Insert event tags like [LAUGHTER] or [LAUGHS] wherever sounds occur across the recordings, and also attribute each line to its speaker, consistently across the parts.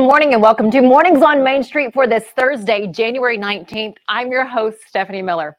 Speaker 1: Good morning and welcome to Mornings on Main Street for this Thursday, January 19th. I'm your host, Stephanie Miller.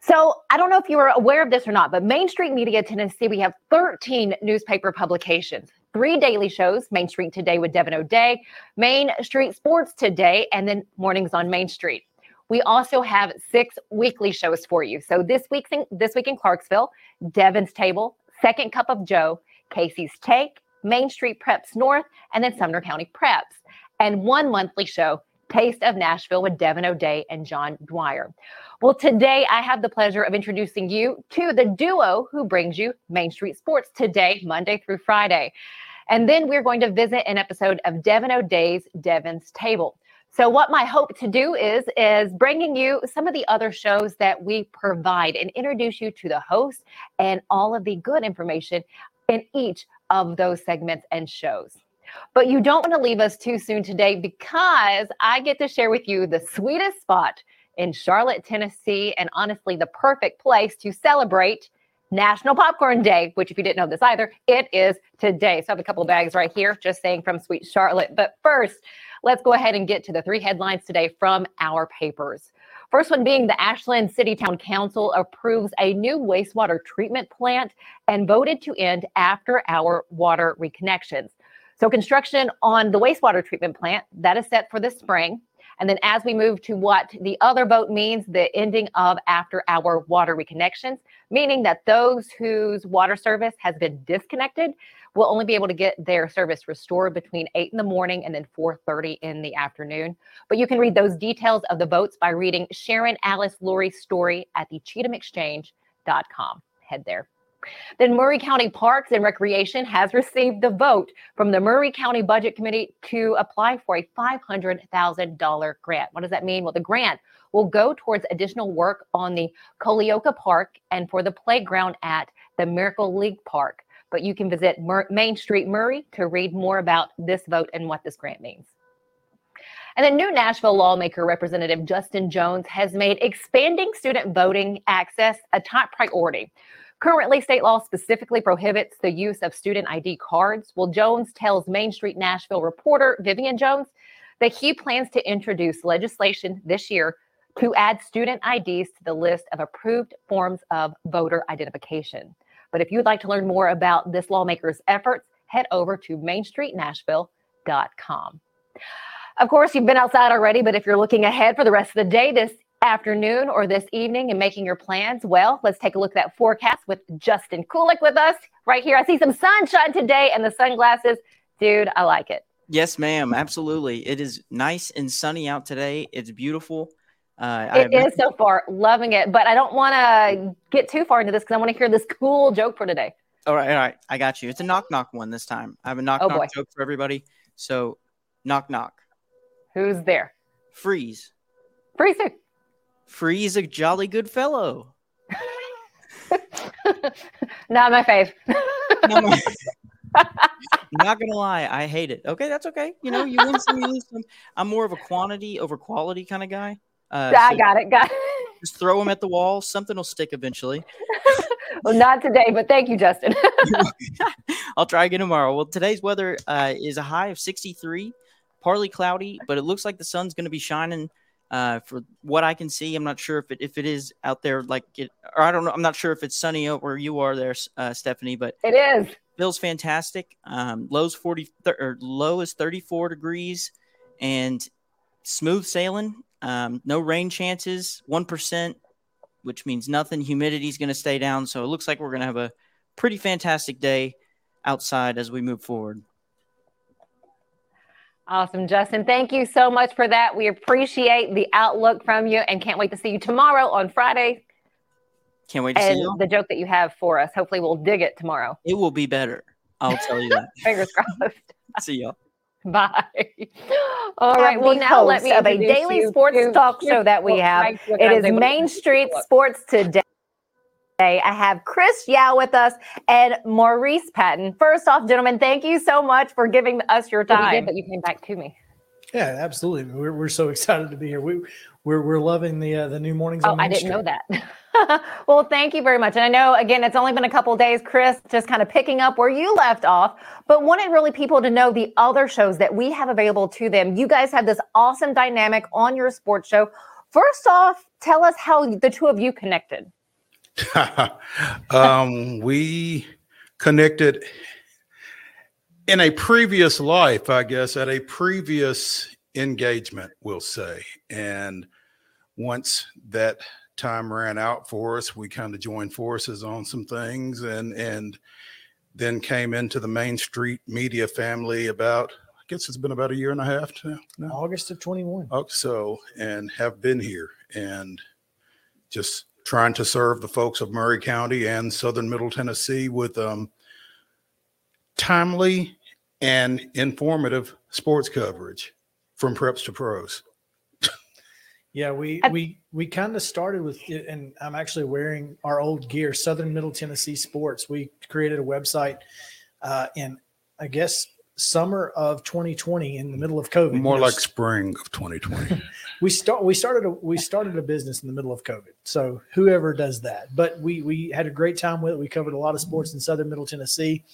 Speaker 1: So, I don't know if you were aware of this or not, but Main Street Media Tennessee, we have 13 newspaper publications, three daily shows Main Street Today with Devin O'Day, Main Street Sports Today, and then Mornings on Main Street. We also have six weekly shows for you. So, this week's in, this week in Clarksville, Devin's Table, Second Cup of Joe, Casey's Take, Main Street Preps North, and then Sumner County Preps. And one monthly show, Taste of Nashville with Devin O'Day and John Dwyer. Well, today I have the pleasure of introducing you to the duo who brings you Main Street Sports today, Monday through Friday. And then we're going to visit an episode of Devin O'Day's Devin's Table. So what my hope to do is is bringing you some of the other shows that we provide and introduce you to the host and all of the good information in each of those segments and shows. But you don't want to leave us too soon today because I get to share with you the sweetest spot in Charlotte, Tennessee, and honestly, the perfect place to celebrate National Popcorn Day, which, if you didn't know this either, it is today. So I have a couple of bags right here, just saying from Sweet Charlotte. But first, let's go ahead and get to the three headlines today from our papers. First one being the Ashland City Town Council approves a new wastewater treatment plant and voted to end after hour water reconnections. So construction on the wastewater treatment plant that is set for this spring. And then as we move to what the other vote means, the ending of after hour water reconnections, meaning that those whose water service has been disconnected will only be able to get their service restored between 8 in the morning and then 4.30 in the afternoon. But you can read those details of the votes by reading Sharon Alice Lurie's story at the. Head there. Then Maury County Parks and Recreation has received the vote from the Maury County Budget Committee to apply for a $500,000 grant. What does that mean? Well, the grant will go towards additional work on the Colioca Park and for the playground at the Miracle League Park but you can visit Mur- Main Street Maury to read more about this vote and what this grant means. And the new Nashville lawmaker representative Justin Jones has made expanding student voting access a top priority. Currently, state law specifically prohibits the use of student ID cards. Well, Jones tells Main Street Nashville reporter Vivian Jones that he plans to introduce legislation this year to add student IDs to the list of approved forms of voter identification. But if you'd like to learn more about this lawmaker's efforts, head over to mainstreetnashville.com. Of course, you've been outside already, but if you're looking ahead for the rest of the day, this afternoon or this evening and making your plans, well, let's take a look at that forecast with Justin Kulik with us right here. I see some sunshine today and the sunglasses. Dude, I like it.
Speaker 2: Yes, ma'am. Absolutely. It is nice and sunny out today. It's beautiful.
Speaker 1: Uh, it is so far, loving it. But I don't want to get too far into this because I want to hear this cool joke for today.
Speaker 2: All right, all right, I got you. It's a knock knock one this time. I have a knock oh, knock boy. joke for everybody. So, knock knock.
Speaker 1: Who's there?
Speaker 2: Freeze.
Speaker 1: Freeze who?
Speaker 2: Freeze a jolly good fellow. [LAUGHS]
Speaker 1: Not my fave.
Speaker 2: Not, my... Not gonna lie, I hate it. Okay, that's okay. You know, you win some, you lose some. I'm more of a quantity over quality kind of guy.
Speaker 1: Uh, I so got it. Got it.
Speaker 2: Just throw them at the wall. Something will stick eventually. [LAUGHS]
Speaker 1: well, not today, but thank you, Justin. [LAUGHS]
Speaker 2: I'll try again tomorrow. Well, today's weather uh, is a high of 63, partly cloudy, but it looks like the sun's going to be shining. Uh, for what I can see, I'm not sure if it if it is out there like it, or I don't know. I'm not sure if it's sunny out where you are there, uh, Stephanie, but
Speaker 1: it is.
Speaker 2: Feels fantastic. Um, lows 40 th- or low is 34 degrees, and smooth sailing. Um, no rain chances, 1%, which means nothing. Humidity is going to stay down. So it looks like we're going to have a pretty fantastic day outside as we move forward.
Speaker 1: Awesome, Justin. Thank you so much for that. We appreciate the outlook from you and can't wait to see you tomorrow on Friday.
Speaker 2: Can't wait to
Speaker 1: and
Speaker 2: see you.
Speaker 1: The joke that you have for us. Hopefully, we'll dig it tomorrow.
Speaker 2: It will be better. I'll tell you that. [LAUGHS]
Speaker 1: Fingers crossed. [LAUGHS]
Speaker 2: see y'all.
Speaker 1: Bye. [LAUGHS] All right. Well, now let me of a daily sports talk show that we have. It is Main Street Sports Today. I have Chris Yao with us and Maurice Patton. First off, gentlemen, thank you so much for giving us your time. But you came back to me.
Speaker 3: Yeah, absolutely. We're, we're so [LAUGHS] excited to be here. We we're, we're loving the uh, the new mornings.
Speaker 1: Oh, I didn't know that. [LAUGHS] [LAUGHS] well, thank you very much. And I know, again, it's only been a couple days, Chris, just kind of picking up where you left off, but wanted really people to know the other shows that we have available to them. You guys have this awesome dynamic on your sports show. First off, tell us how the two of you connected. [LAUGHS]
Speaker 3: um, we connected in a previous life, I guess, at a previous engagement, we'll say. And once that time ran out for us, we kind of joined forces on some things and and then came into the Main Street media family about I guess it's been about a year and a half now.
Speaker 4: August of 21.
Speaker 3: Oh, so and have been here and just trying to serve the folks of Maury County and Southern Middle Tennessee with um, timely and informative sports coverage from preps to pros.
Speaker 4: Yeah, we we we kind of started with and I'm actually wearing our old gear, Southern Middle Tennessee Sports. We created a website uh, in, I guess, summer of 2020, in the middle of COVID.
Speaker 3: More like spring of 2020. [LAUGHS]
Speaker 4: we start we started a we started a business in the middle of COVID. So whoever does that, but we we had a great time with it. We covered a lot of sports in Southern Middle Tennessee.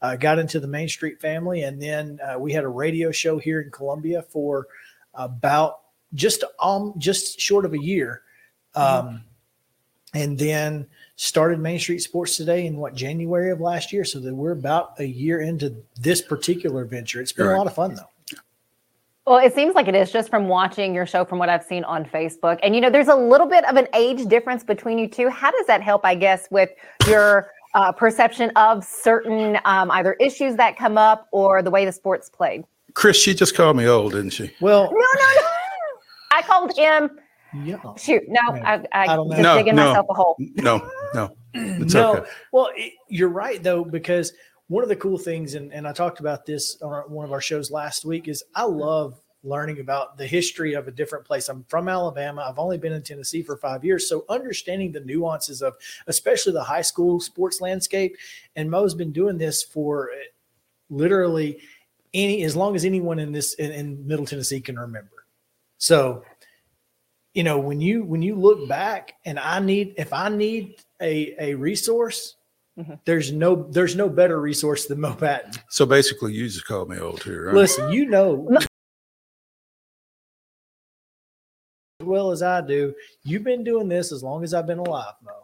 Speaker 4: Uh, got into the Main Street family, and then uh, we had a radio show here in Columbia for about just um just short of a year, mm-hmm. um, and then started Main Street Sports Today in what January of last year. So that we're about a year into this particular venture. It's been right. a lot of fun though.
Speaker 1: Well, it seems like it is just from watching your show, from what I've seen on Facebook. And, you know, there's a little bit of an age difference between you two. How does that help, I guess, with your uh, perception of certain um, either issues that come up or the way the sport's played?
Speaker 3: Chris, she just called me old, didn't she?
Speaker 4: Well,
Speaker 1: no, no, no. I called him. Yeah. Shoot, no, I, I, I don't just no, digging no, myself a hole.
Speaker 3: No, no, [CLEARS THROAT]
Speaker 4: no.
Speaker 3: Okay.
Speaker 4: Well, it, you're right though, because one of the cool things, and, and I talked about this on our, one of our shows last week, is I love learning about the history of a different place. I'm from Alabama. I've only been in Tennessee for five years. So understanding the nuances of especially the high school sports landscape. And Mo's been doing this for eh, literally any as long as anyone in this in, in Middle Tennessee can remember. So you know when you when you look back and i need if i need a a resource mm-hmm. there's no there's no better resource than mo patton
Speaker 3: so basically you just called me old here
Speaker 4: right? listen you know as well as i do you've been doing this as long as i've been alive mo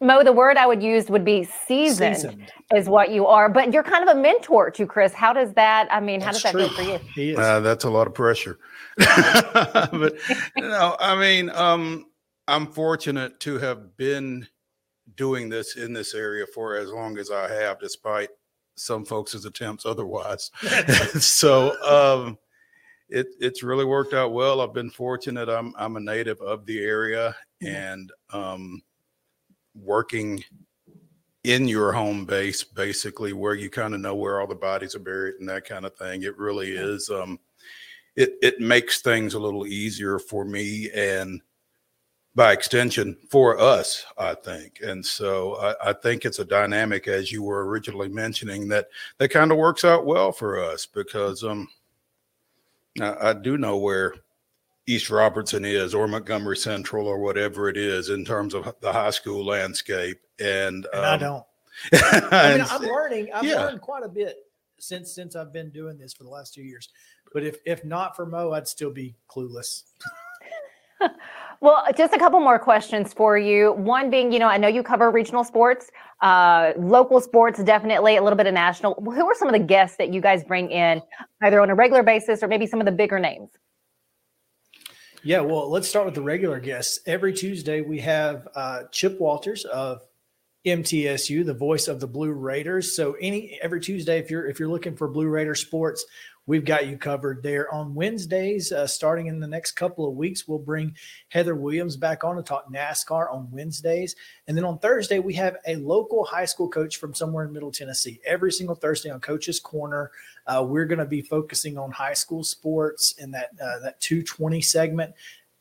Speaker 1: Mo, the word I would use would be seasoned, seasoned, is what you are. But you're kind of a mentor to Chris. How does that? I mean, how that's does that true. feel for you?
Speaker 3: Uh, that's a lot of pressure. [LAUGHS] but you know, I mean, um, I'm fortunate to have been doing this in this area for as long as I have, despite some folks' attempts otherwise. [LAUGHS] [LAUGHS] so um, it it's really worked out well. I've been fortunate. I'm I'm a native of the area, mm-hmm. and um, working in your home base, basically where you kind of know where all the bodies are buried and that kind of thing. It really is. Um, it it makes things a little easier for me and by extension for us, I think. And so I, I think it's a dynamic, as you were originally mentioning, that that kind of works out well for us because um, I, I do know where East Robertson is or Montgomery Central or whatever it is in terms of the high school landscape. And,
Speaker 4: and um, I don't. [LAUGHS] I mean, I'm learning. I've yeah. learned quite a bit since since I've been doing this for the last two years. But if if not for Mo, I'd still be clueless. [LAUGHS]
Speaker 1: well, just a couple more questions for you. One being, you know, I know you cover regional sports, uh, local sports, definitely a little bit of national. Who are some of the guests that you guys bring in, either on a regular basis or maybe some of the bigger names?
Speaker 4: Yeah, well, let's start with the regular guests. Every Tuesday, we have uh, Chip Walters of MTSU, the voice of the Blue Raiders. So any every Tuesday, if you're if you're looking for Blue Raider sports, we've got you covered there. On Wednesdays, uh, starting in the next couple of weeks, we'll bring Heather Williams back on to talk NASCAR on Wednesdays. And then on Thursday, we have a local high school coach from somewhere in Middle Tennessee. Every single Thursday on Coach's Corner, uh, we're going to be focusing on high school sports in that, uh, that 220 segment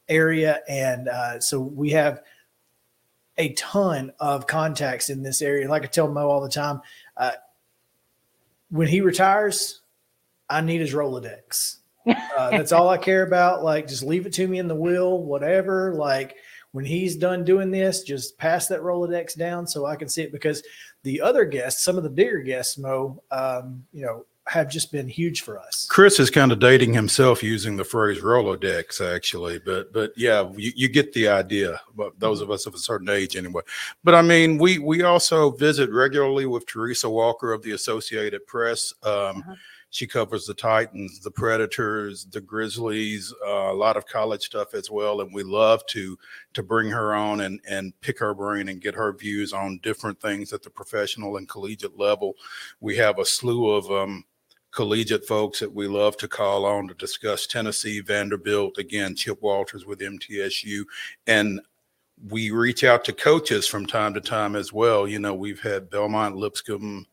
Speaker 4: area. And uh, so we have a ton of contacts in this area. Like I tell Mo all the time, uh, when he retires, I need his Rolodex. [LAUGHS] Uh, that's all I care about. Like, just leave it to me in the will, whatever. Like, when he's done doing this, just pass that Rolodex down so I can see it because the other guests, some of the bigger guests, Mo, um, you know, have just been huge for us.
Speaker 3: Chris is kind of dating himself using the phrase Rolodex, actually, but but yeah, you, you get the idea. But those of us of a certain age, anyway. But I mean, we we also visit regularly with Teresa Walker of the Associated Press. Um, uh-huh. She covers the Titans, the Predators, the Grizzlies, uh, a lot of college stuff as well, and we love to to bring her on and and pick her brain and get her views on different things at the professional and collegiate level. We have a slew of um, collegiate folks that we love to call on to discuss Tennessee, Vanderbilt, again, Chip Walters with MTSU. And we reach out to coaches from time to time as well. You know, we've had Belmont, Lipscomb,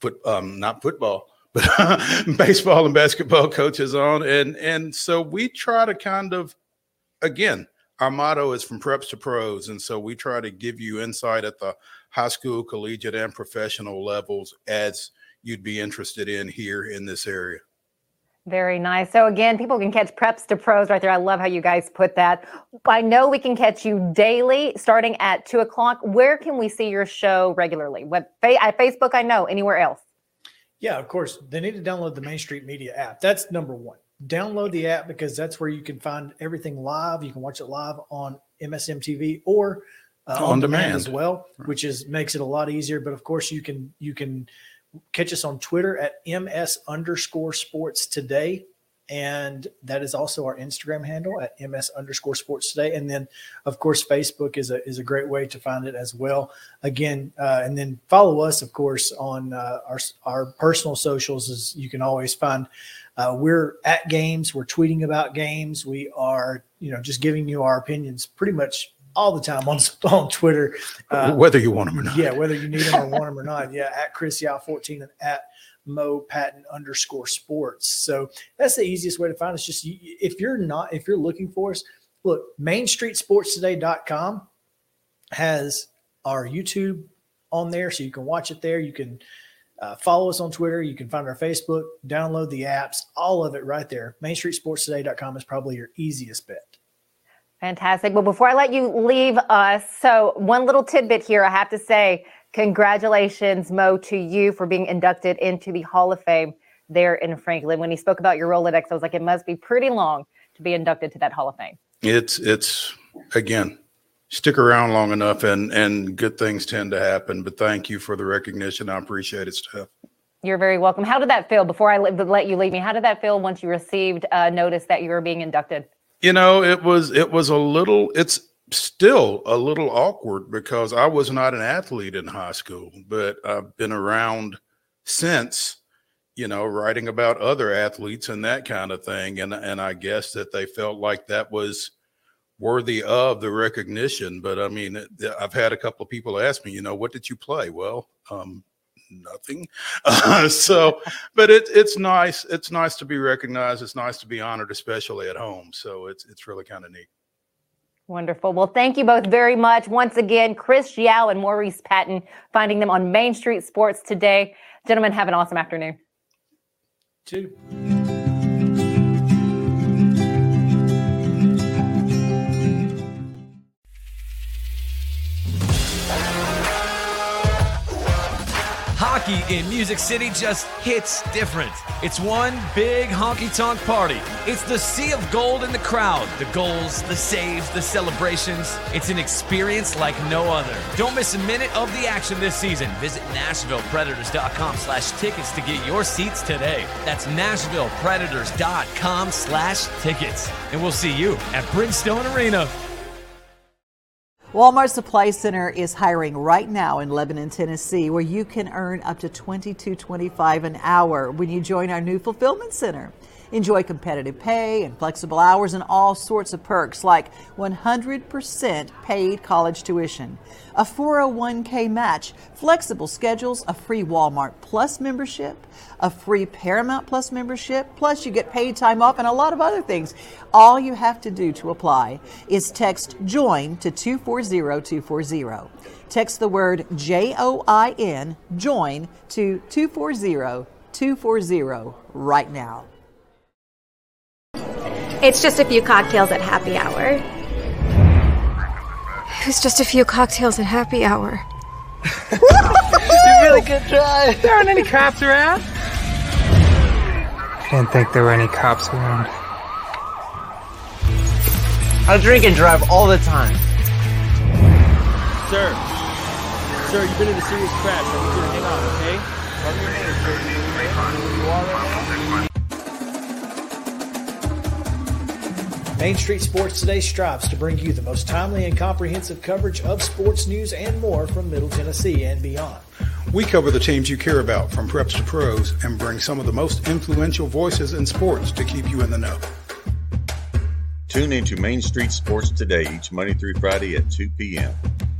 Speaker 3: foot, um, not football, but [LAUGHS] baseball and basketball coaches on. And, and so we try to kind of, again, our motto is from preps to pros. And so we try to give you insight at the high school, collegiate, and professional levels as – you'd be interested in here in this area.
Speaker 1: Very nice. So again, people can catch preps to pros right there. I love how you guys put that. I know we can catch you daily, starting at two o'clock. Where can we see your show regularly? What at Facebook? I know. Anywhere else?
Speaker 4: Yeah, of course. They need to download the Main Street Media app. That's number one. Download the app because that's where you can find everything live. You can watch it live on MSM TV or uh, on, on demand. demand as well, which is makes it a lot easier. But of course, you can you can catch us on Twitter at ms underscore sports today. And that is also our Instagram handle at ms underscore sports today. And then, of course, Facebook is a, is a great way to find it as well. Again, uh, and then follow us, of course, on uh, our, our personal socials. As you can always find, uh, we're at games, we're tweeting about games, we are, you know, just giving you our opinions pretty much all the time on [LAUGHS] on Twitter.
Speaker 3: Uh, whether you want them or not.
Speaker 4: Yeah, whether you need them or want them or not. Yeah, at Chris Yao 14 and at Mo Patton underscore sports. So that's the easiest way to find us. Just if you're not, if you're looking for us, look, mainstreetsportstoday.com has our YouTube on there. So you can watch it there. You can uh, follow us on Twitter. You can find our Facebook, download the apps, all of it right there. Mainstreetsportstoday.com is probably your easiest bet.
Speaker 1: Fantastic. Well, before I let you leave us, so one little tidbit here, I have to say, congratulations, Mo, to you for being inducted into the Hall of Fame there in Franklin. When he spoke about your Rolodex, I was like, it must be pretty long to be inducted to that Hall of Fame.
Speaker 3: It's it's again, stick around long enough, and and good things tend to happen. But thank you for the recognition. I appreciate it, Steph.
Speaker 1: You're very welcome. How did that feel before I let you leave me? How did that feel once you received a notice that you were being inducted?
Speaker 3: you know, it was it was a little. It's still a little awkward because I was not an athlete in high school, but I've been around since. You know, writing about other athletes and that kind of thing, and and I guess that they felt like that was worthy of the recognition. But I mean, I've had a couple of people ask me, you know, what did you play? Well, um, nothing. Uh, [LAUGHS] so, but it, it's nice. It's nice to be recognized. It's nice to be honored, especially at home. So it's it's really kind of neat.
Speaker 1: Wonderful. Well, thank you both very much. Once again, Chris Yao and Maurice Patton, finding them on Main Street Sports today. Gentlemen, have an awesome afternoon.
Speaker 4: Two.
Speaker 5: In Music City just hits different. It's one big honky tonk party. It's the sea of gold in the crowd. The goals, the saves, the celebrations. It's an experience like no other. Don't miss a minute of the action this season. Visit NashvillePredators.com slash tickets to get your seats today. That's NashvillePredators.com slash tickets. And we'll see you at Bridgestone Arena.
Speaker 6: Walmart Supply Center is hiring right now in Lebanon, Tennessee, where you can earn up to $22.25 an hour when you join our new fulfillment center. Enjoy competitive pay and flexible hours and all sorts of perks like 100% paid college tuition, a 401k match, flexible schedules, a free Walmart Plus membership, a free Paramount Plus membership, plus you get paid time off and a lot of other things. All you have to do to apply is text JOIN to 240240. Text the word J O I N, JOIN, to 240 240 right now.
Speaker 7: It's just a few cocktails at happy hour. It was just a few cocktails at happy hour.
Speaker 8: you [LAUGHS] really good try.
Speaker 9: There aren't any cops around. I Didn't think there were any cops around.
Speaker 8: I drink and drive all the time.
Speaker 10: Sir, sir, you've been in a serious crash. I need you to hang on,
Speaker 4: Main Street Sports Today strives to bring you the most timely and comprehensive coverage of sports news and more from Middle Tennessee and beyond.
Speaker 3: We cover the teams you care about from preps to pros and bring some of the most influential voices in sports to keep you in the know.
Speaker 11: Tune into Main Street Sports Today each Monday through Friday at 2 p.m.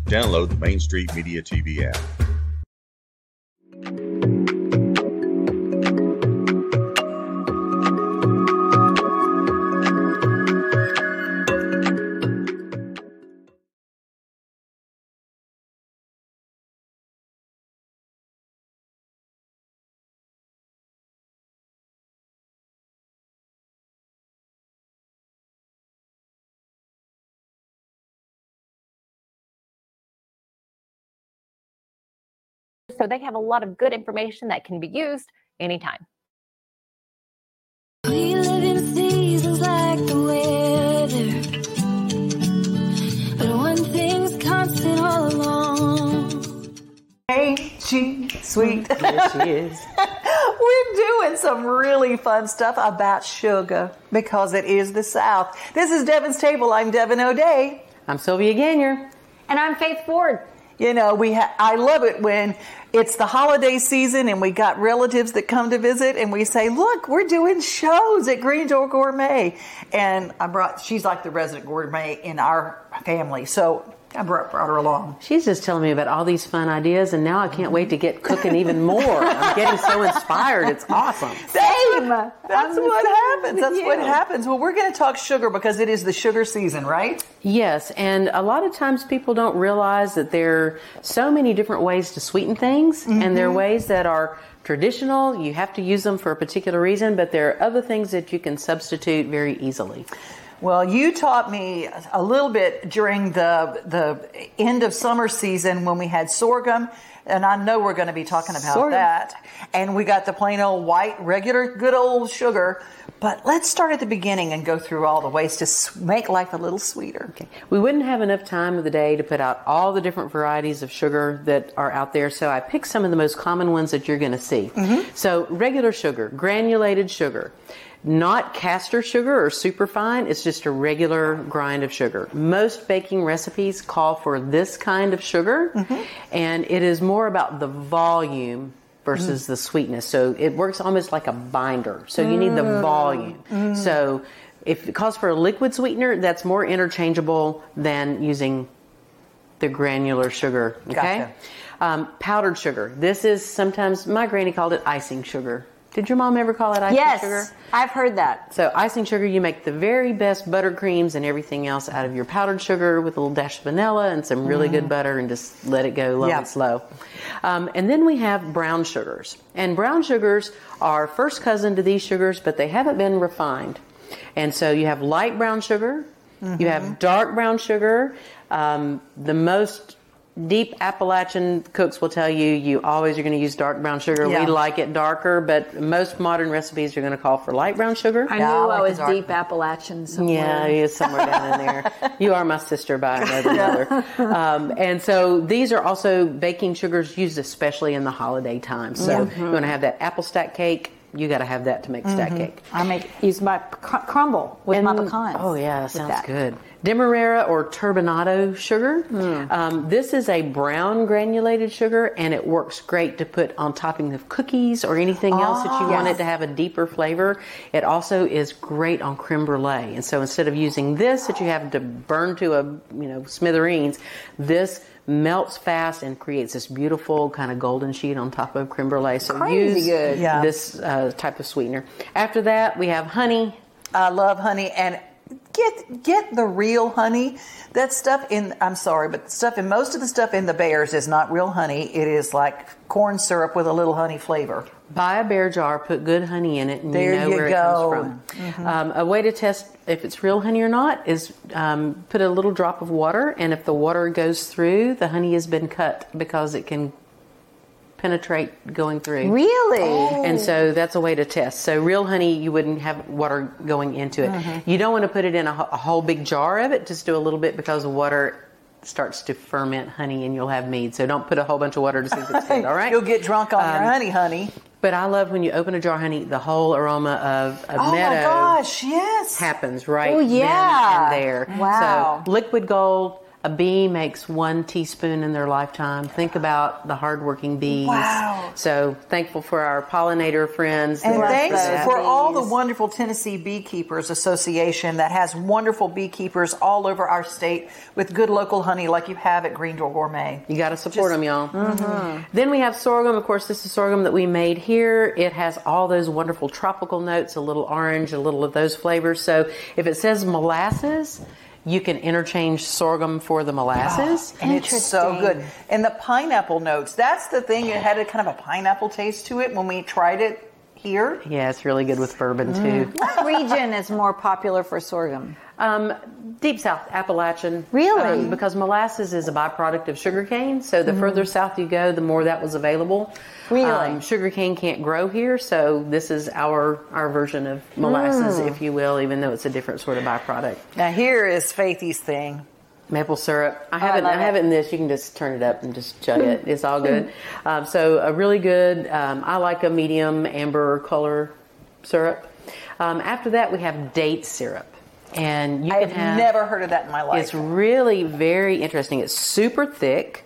Speaker 11: Download the Main Street Media TV app.
Speaker 1: So they have a lot of good information that can be used anytime.
Speaker 12: We live in seasons like the weather, but one thing's constant all along.
Speaker 6: Ain't she sweet?
Speaker 13: Yes, she is. [LAUGHS]
Speaker 6: We're doing some really fun stuff about sugar because it is the South. This is Devin's Table. I'm Devin O'Day.
Speaker 13: I'm Sylvia Gainier.
Speaker 1: And I'm Faith Ford.
Speaker 6: You know, we ha- I love it when it's the holiday season and we got relatives that come to visit and we say, "Look, we're doing shows at Green Door Gourmet." And I brought she's like the resident gourmet in our family. So I brought, brought her along.
Speaker 13: She's just telling me about all these fun ideas, and now I can't wait to get cooking even more. I'm getting so inspired. It's awesome.
Speaker 6: Same. That's what happens. That's what happens. Well, we're going to talk sugar because it is the sugar season, right?
Speaker 13: Yes, and a lot of times people don't realize that there are so many different ways to sweeten things, and there are
Speaker 6: Mhm.
Speaker 13: ways that are traditional. You have to use them for a particular reason, but there are other things that you can substitute very easily.
Speaker 6: Well, you taught me a little bit during the the end of summer season when we had sorghum, and I know we're going to be talking about
Speaker 13: Sorghum.
Speaker 6: that. And we got the plain old white, regular, good old sugar. But let's start at the beginning and go through all the ways to make life a little sweeter.
Speaker 13: Okay. We wouldn't have enough time of the day to put out all the different varieties of sugar that are out there, so I picked some of the most common ones that you're going to see. Mm-hmm. So, regular sugar, granulated sugar, not caster sugar or superfine, it's just a regular grind of sugar. Most baking recipes call for this kind of sugar, and it is more about the volume versus the sweetness. So it works almost like a binder. So you need the
Speaker 6: Mm.
Speaker 13: volume.
Speaker 6: Mm.
Speaker 13: So if it calls for a liquid sweetener, that's more interchangeable than using the granular sugar. Okay.
Speaker 6: Gotcha.
Speaker 13: Um, powdered sugar. This is sometimes my granny called it icing sugar. Did your mom ever call it icing
Speaker 1: Yes,
Speaker 13: sugar?
Speaker 1: I've heard that.
Speaker 13: So icing sugar, you make the very best buttercreams and everything else out of your powdered sugar with a little dash of vanilla and some really good
Speaker 6: Mm.
Speaker 13: butter, and just let it go low
Speaker 6: Yeah.
Speaker 13: and slow. Um, and then we have brown sugars, and brown sugars are first cousin to these sugars, but they haven't been refined. And so you have light brown sugar, you have dark brown sugar. Um, the most deep Appalachian cooks will tell you you always are going to use dark brown sugar.
Speaker 6: Yeah.
Speaker 13: We like it darker, but most modern recipes are going to call for light brown sugar.
Speaker 1: I
Speaker 6: Yeah, I
Speaker 1: knew
Speaker 6: like
Speaker 1: I was
Speaker 6: dark
Speaker 1: deep Appalachian somewhere.
Speaker 13: Yeah, he is somewhere down in there. [LAUGHS] You are my sister by another mother. Um, and so these are also baking sugars used especially in the holiday time. So you want to have that apple stack cake. You got to have that to make stack mm-hmm. cake.
Speaker 1: I make use my cr- crumble with my
Speaker 13: And-
Speaker 1: pecans.
Speaker 13: Oh yeah, sounds good. Demerara or turbinado sugar. Mm. Um, this is a brown granulated sugar, and it works great to put on topping of cookies or anything else that you ah, want it to have a deeper flavor. It also is great on creme brulee, and so instead of using this that you have to burn to a you know smithereens, this melts fast and creates this beautiful kind of golden sheet on top of creme brulee. So
Speaker 1: Crazy
Speaker 13: use
Speaker 1: good.
Speaker 6: Yeah.
Speaker 13: this uh, type of sweetener. After that, we have honey.
Speaker 6: I love honey and get get the real honey. That stuff in I'm sorry, but the stuff in most of the stuff in the bears is not real honey. It is like corn syrup with a little honey flavor.
Speaker 13: Buy a bear jar, put good honey in it, and
Speaker 6: There
Speaker 13: you know
Speaker 6: you
Speaker 13: where
Speaker 6: go.
Speaker 13: it comes from. Um, a way to test if it's real honey or not is um, put a little drop of water, and if the water goes through, the honey has been cut because it can penetrate going through.
Speaker 14: Really?
Speaker 13: And so that's a way to test. So real honey, you wouldn't have water going into it.
Speaker 14: Mhm.
Speaker 13: You don't want to put it in a, a whole big jar of it. Just do a little bit because the water starts to ferment honey, and you'll have mead. So don't put a whole bunch of water to see if it's good. [LAUGHS] All right?
Speaker 6: You'll get drunk on your
Speaker 13: Um,
Speaker 6: honey, honey.
Speaker 13: But I love when you open a jar honey, the whole aroma of, of
Speaker 6: Oh my
Speaker 13: meadow
Speaker 6: gosh, yes.
Speaker 13: happens right
Speaker 6: Oh, yeah.
Speaker 13: then and there.
Speaker 6: Wow.
Speaker 13: So liquid gold, a bee makes one teaspoon in their lifetime. Think about the hardworking bees.
Speaker 6: Wow.
Speaker 13: So thankful for our pollinator friends.
Speaker 6: And thanks
Speaker 13: that-
Speaker 6: for all the wonderful Tennessee Beekeepers Association that has wonderful beekeepers all over our state with good local honey like you have at Green Door Gourmet.
Speaker 13: You got to support them, y'all.
Speaker 6: Mhm.
Speaker 13: Then we have sorghum. Of course, this is sorghum that we made here. It has all those wonderful tropical notes, a little orange, a little of those flavors. So if it says molasses, you can interchange sorghum for the molasses.
Speaker 6: And it's so good. And the pineapple notes, that's the thing. It had a kind of a pineapple taste to it when we tried it here.
Speaker 13: Yeah, it's really good with bourbon too.
Speaker 14: What region is more popular for sorghum?
Speaker 13: Um, deep South, Appalachian.
Speaker 14: Really?
Speaker 13: Um, because molasses is a byproduct of sugarcane. So the
Speaker 14: Mhm.
Speaker 13: further south you go, the more that was available.
Speaker 14: Really?
Speaker 13: Um, sugarcane can't grow here, so this is our our version of molasses,
Speaker 6: Mm.
Speaker 13: if you will, even though it's a different sort of byproduct.
Speaker 6: Now here is Faithy's thing.
Speaker 13: Maple syrup. I
Speaker 6: Oh,
Speaker 13: have
Speaker 6: I
Speaker 13: it. I,
Speaker 6: love
Speaker 13: have
Speaker 6: it.
Speaker 13: it in this. You can just turn it up and just chug it. It's all good. [LAUGHS] Um, so a really good. Um, I like a medium amber color syrup. Um, after that, we have date syrup, and you
Speaker 6: I have. never heard of that in my life.
Speaker 13: It's really very interesting. It's super thick.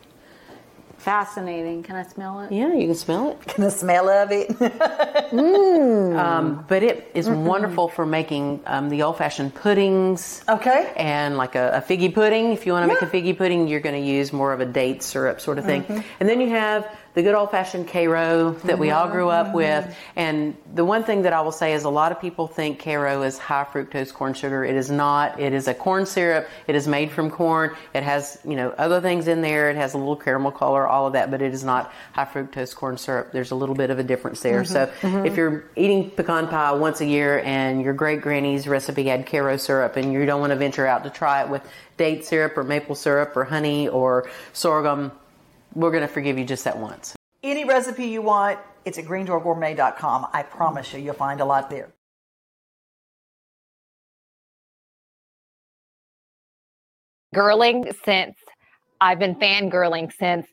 Speaker 14: Fascinating. Can I smell it?
Speaker 13: Yeah, you can smell it.
Speaker 6: Can the smell of it? [LAUGHS]
Speaker 13: Um, but it is wonderful for making um, the old-fashioned puddings.
Speaker 6: Okay.
Speaker 13: And like a, a figgy pudding. If you want to make a figgy pudding, you're going to use more of a date syrup sort of thing.
Speaker 6: Mhm.
Speaker 13: And then you have the good old-fashioned Karo that we all grew up
Speaker 6: Mhm.
Speaker 13: with. And the one thing that I will say is a lot of people think Karo is high fructose corn sugar. It is not. It is a corn syrup. It is made from corn. It has you know other things in there. It has a little caramel color, all of that, but it is not high fructose corn syrup. There's a little bit of a difference there.
Speaker 6: Mhm.
Speaker 13: So
Speaker 6: Mhm.
Speaker 13: if you're eating pecan pie once a year and your great granny's recipe had Karo syrup and you don't want to venture out to try it with date syrup or maple syrup or honey or sorghum, we're going to forgive you just that once.
Speaker 6: Any recipe you want, it's at greendoorgourmet.com. I promise you, you'll find a lot there.
Speaker 1: girling since I've been fangirling since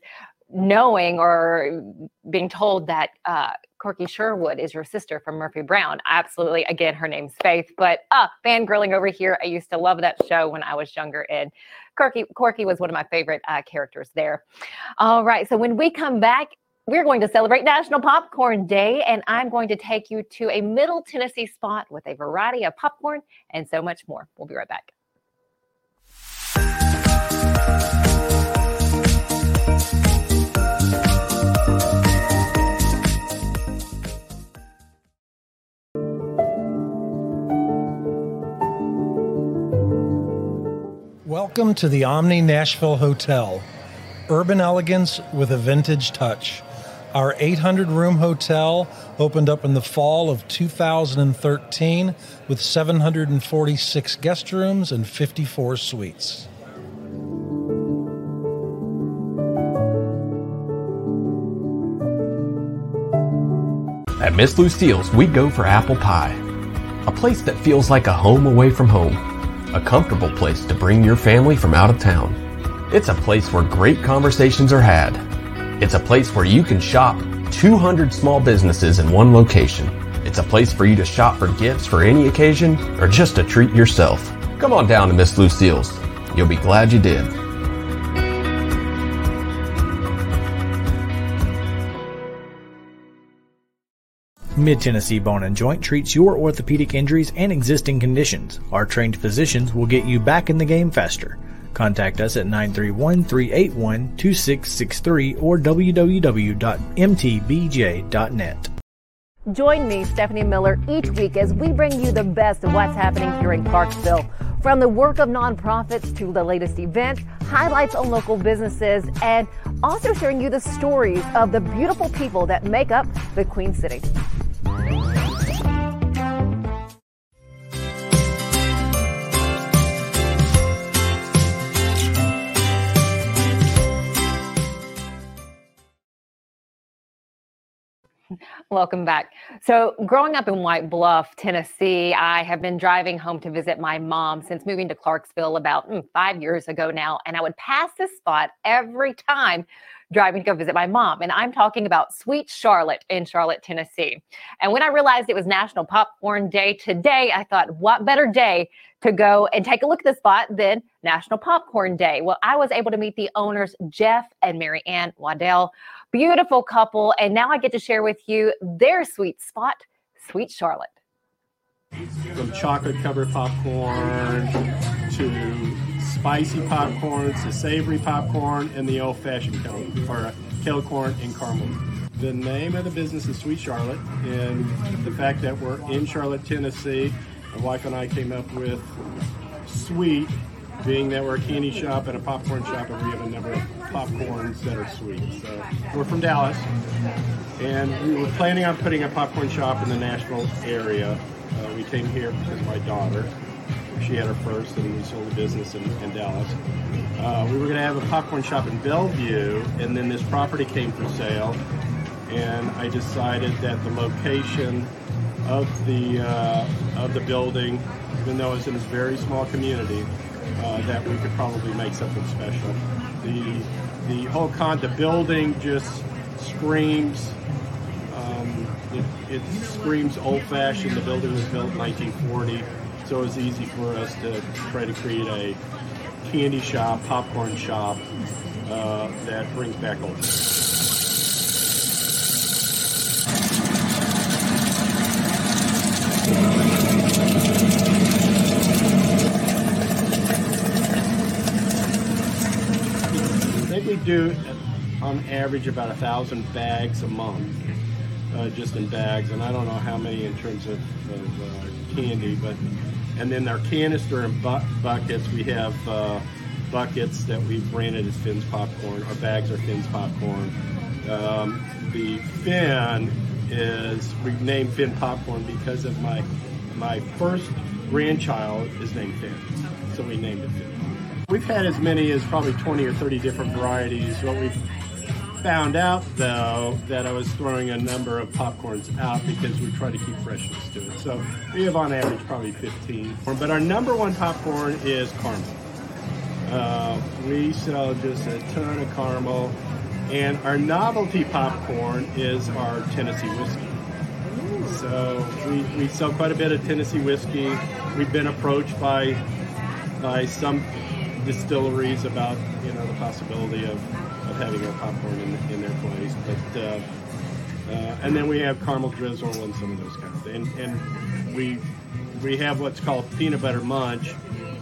Speaker 1: knowing or being told that uh, Corky Sherwood is your sister from Murphy Brown. Absolutely. Again, her name's Faith, but uh, fangirling over here. I used to love that show when I was younger, and Corky, Corky was one of my favorite uh, characters there. All right. So when we come back, we're going to celebrate National Popcorn Day, and I'm going to take you to a Middle Tennessee spot with a variety of popcorn and so much more. We'll be right back.
Speaker 15: Welcome to the Omni Nashville Hotel. Urban elegance with a vintage touch. Our 800 room hotel opened up in the fall of 2013 with 746 guest rooms and 54 suites.
Speaker 16: At Miss Lucille's, we go for apple pie. A place that feels like a home away from home. A comfortable place to bring your family from out of town. It's a place where great conversations are had. It's a place where you can shop 200 small businesses in one location. It's a place for you to shop for gifts for any occasion or just to treat yourself. Come on down to Miss Lucille's. You'll be glad you did.
Speaker 17: Mid Tennessee Bone and Joint treats your orthopedic injuries and existing conditions. Our trained physicians will get you back in the game faster. Contact us at 931 381 2663 or www.mtbj.net.
Speaker 1: Join me, Stephanie Miller, each week as we bring you the best of what's happening here in Clarksville. From the work of nonprofits to the latest events, highlights on local businesses, and also sharing you the stories of the beautiful people that make up the Queen City. Bye. Welcome back. So, growing up in White Bluff, Tennessee, I have been driving home to visit my mom since moving to Clarksville about mm, five years ago now. And I would pass this spot every time driving to go visit my mom. And I'm talking about Sweet Charlotte in Charlotte, Tennessee. And when I realized it was National Popcorn Day today, I thought, what better day to go and take a look at the spot than National Popcorn Day? Well, I was able to meet the owners, Jeff and Mary Ann Waddell. Beautiful couple. And now I get to share with you their sweet spot, Sweet Charlotte.
Speaker 18: From chocolate covered popcorn to spicy popcorn to savory popcorn and the old fashioned kettle, or uh, kettle corn and caramel. The name of the business is Sweet Charlotte, and the fact that we're in Charlotte, Tennessee, my wife and I came up with sweet being that we're a candy shop and a popcorn shop, and we have a number of popcorns that are sweet. So we're from Dallas, and we were planning on putting a popcorn shop in the Nashville area. Uh, we came here because my daughter, she had her first, and we sold the business in, in Dallas. Uh, we were going to have a popcorn shop in Bellevue, and then this property came for sale, and I decided that the location of the uh, of the building, even though it's in this very small community, uh, that we could probably make something special. The the whole con the building just screams. Um, it, it screams old fashioned. The building was built in 1940, so it was easy for us to try to create a candy shop, popcorn shop uh, that brings back old. Do on average about a thousand bags a month, uh, just in bags, and I don't know how many in terms of, of uh, candy, but and then our canister and bu- buckets, we have uh, buckets that we've branded as Finn's popcorn. Our bags are Finn's popcorn. Um, the Finn is we named Finn popcorn because of my my first grandchild is named Finn, so we named it Finn. We've had as many as probably 20 or 30 different varieties. What we've found out though that I was throwing a number of popcorns out because we try to keep freshness to it. So we have on average probably 15. But our number one popcorn is caramel. Uh, we sell just a ton of caramel. And our novelty popcorn is our Tennessee whiskey. So we, we sell quite a bit of Tennessee whiskey. We've been approached by by some distilleries about you know the possibility of, of having our popcorn in, in their place. But uh, uh, and then we have caramel drizzle and some of those kinds of things. And, and we we have what's called peanut butter munch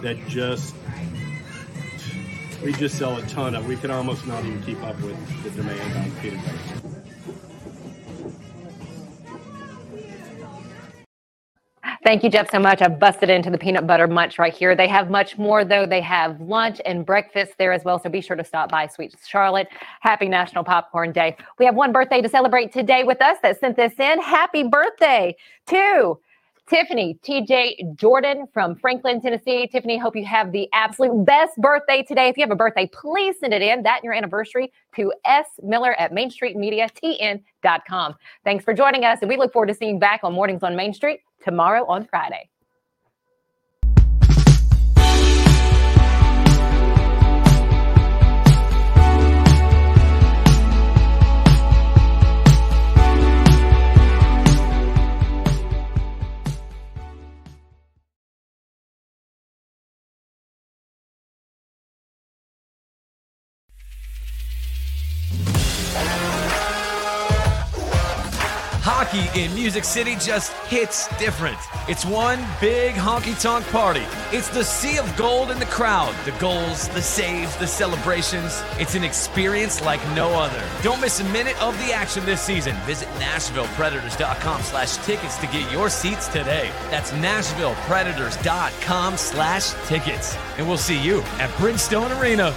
Speaker 18: that just we just sell a ton of. We can almost not even keep up with the demand on peanut butter.
Speaker 1: Thank you, Jeff, so much. I've busted into the peanut butter munch right here. They have much more, though. They have lunch and breakfast there as well. So be sure to stop by Sweet Charlotte. Happy National Popcorn Day. We have one birthday to celebrate today with us that sent this in. Happy birthday to Tiffany TJ Jordan from Franklin, Tennessee. Tiffany, hope you have the absolute best birthday today. If you have a birthday, please send it in, that and your anniversary, to S. Miller at MainStreetMediaTN.com. Thanks for joining us, and we look forward to seeing you back on Mornings on Main Street tomorrow on Friday.
Speaker 5: In Music City just hits different. It's one big honky tonk party. It's the sea of gold in the crowd. The goals, the saves, the celebrations. It's an experience like no other. Don't miss a minute of the action this season. Visit NashvillePredators.com slash tickets to get your seats today. That's NashvillePredators.com slash tickets. And we'll see you at Bridgestone Arena.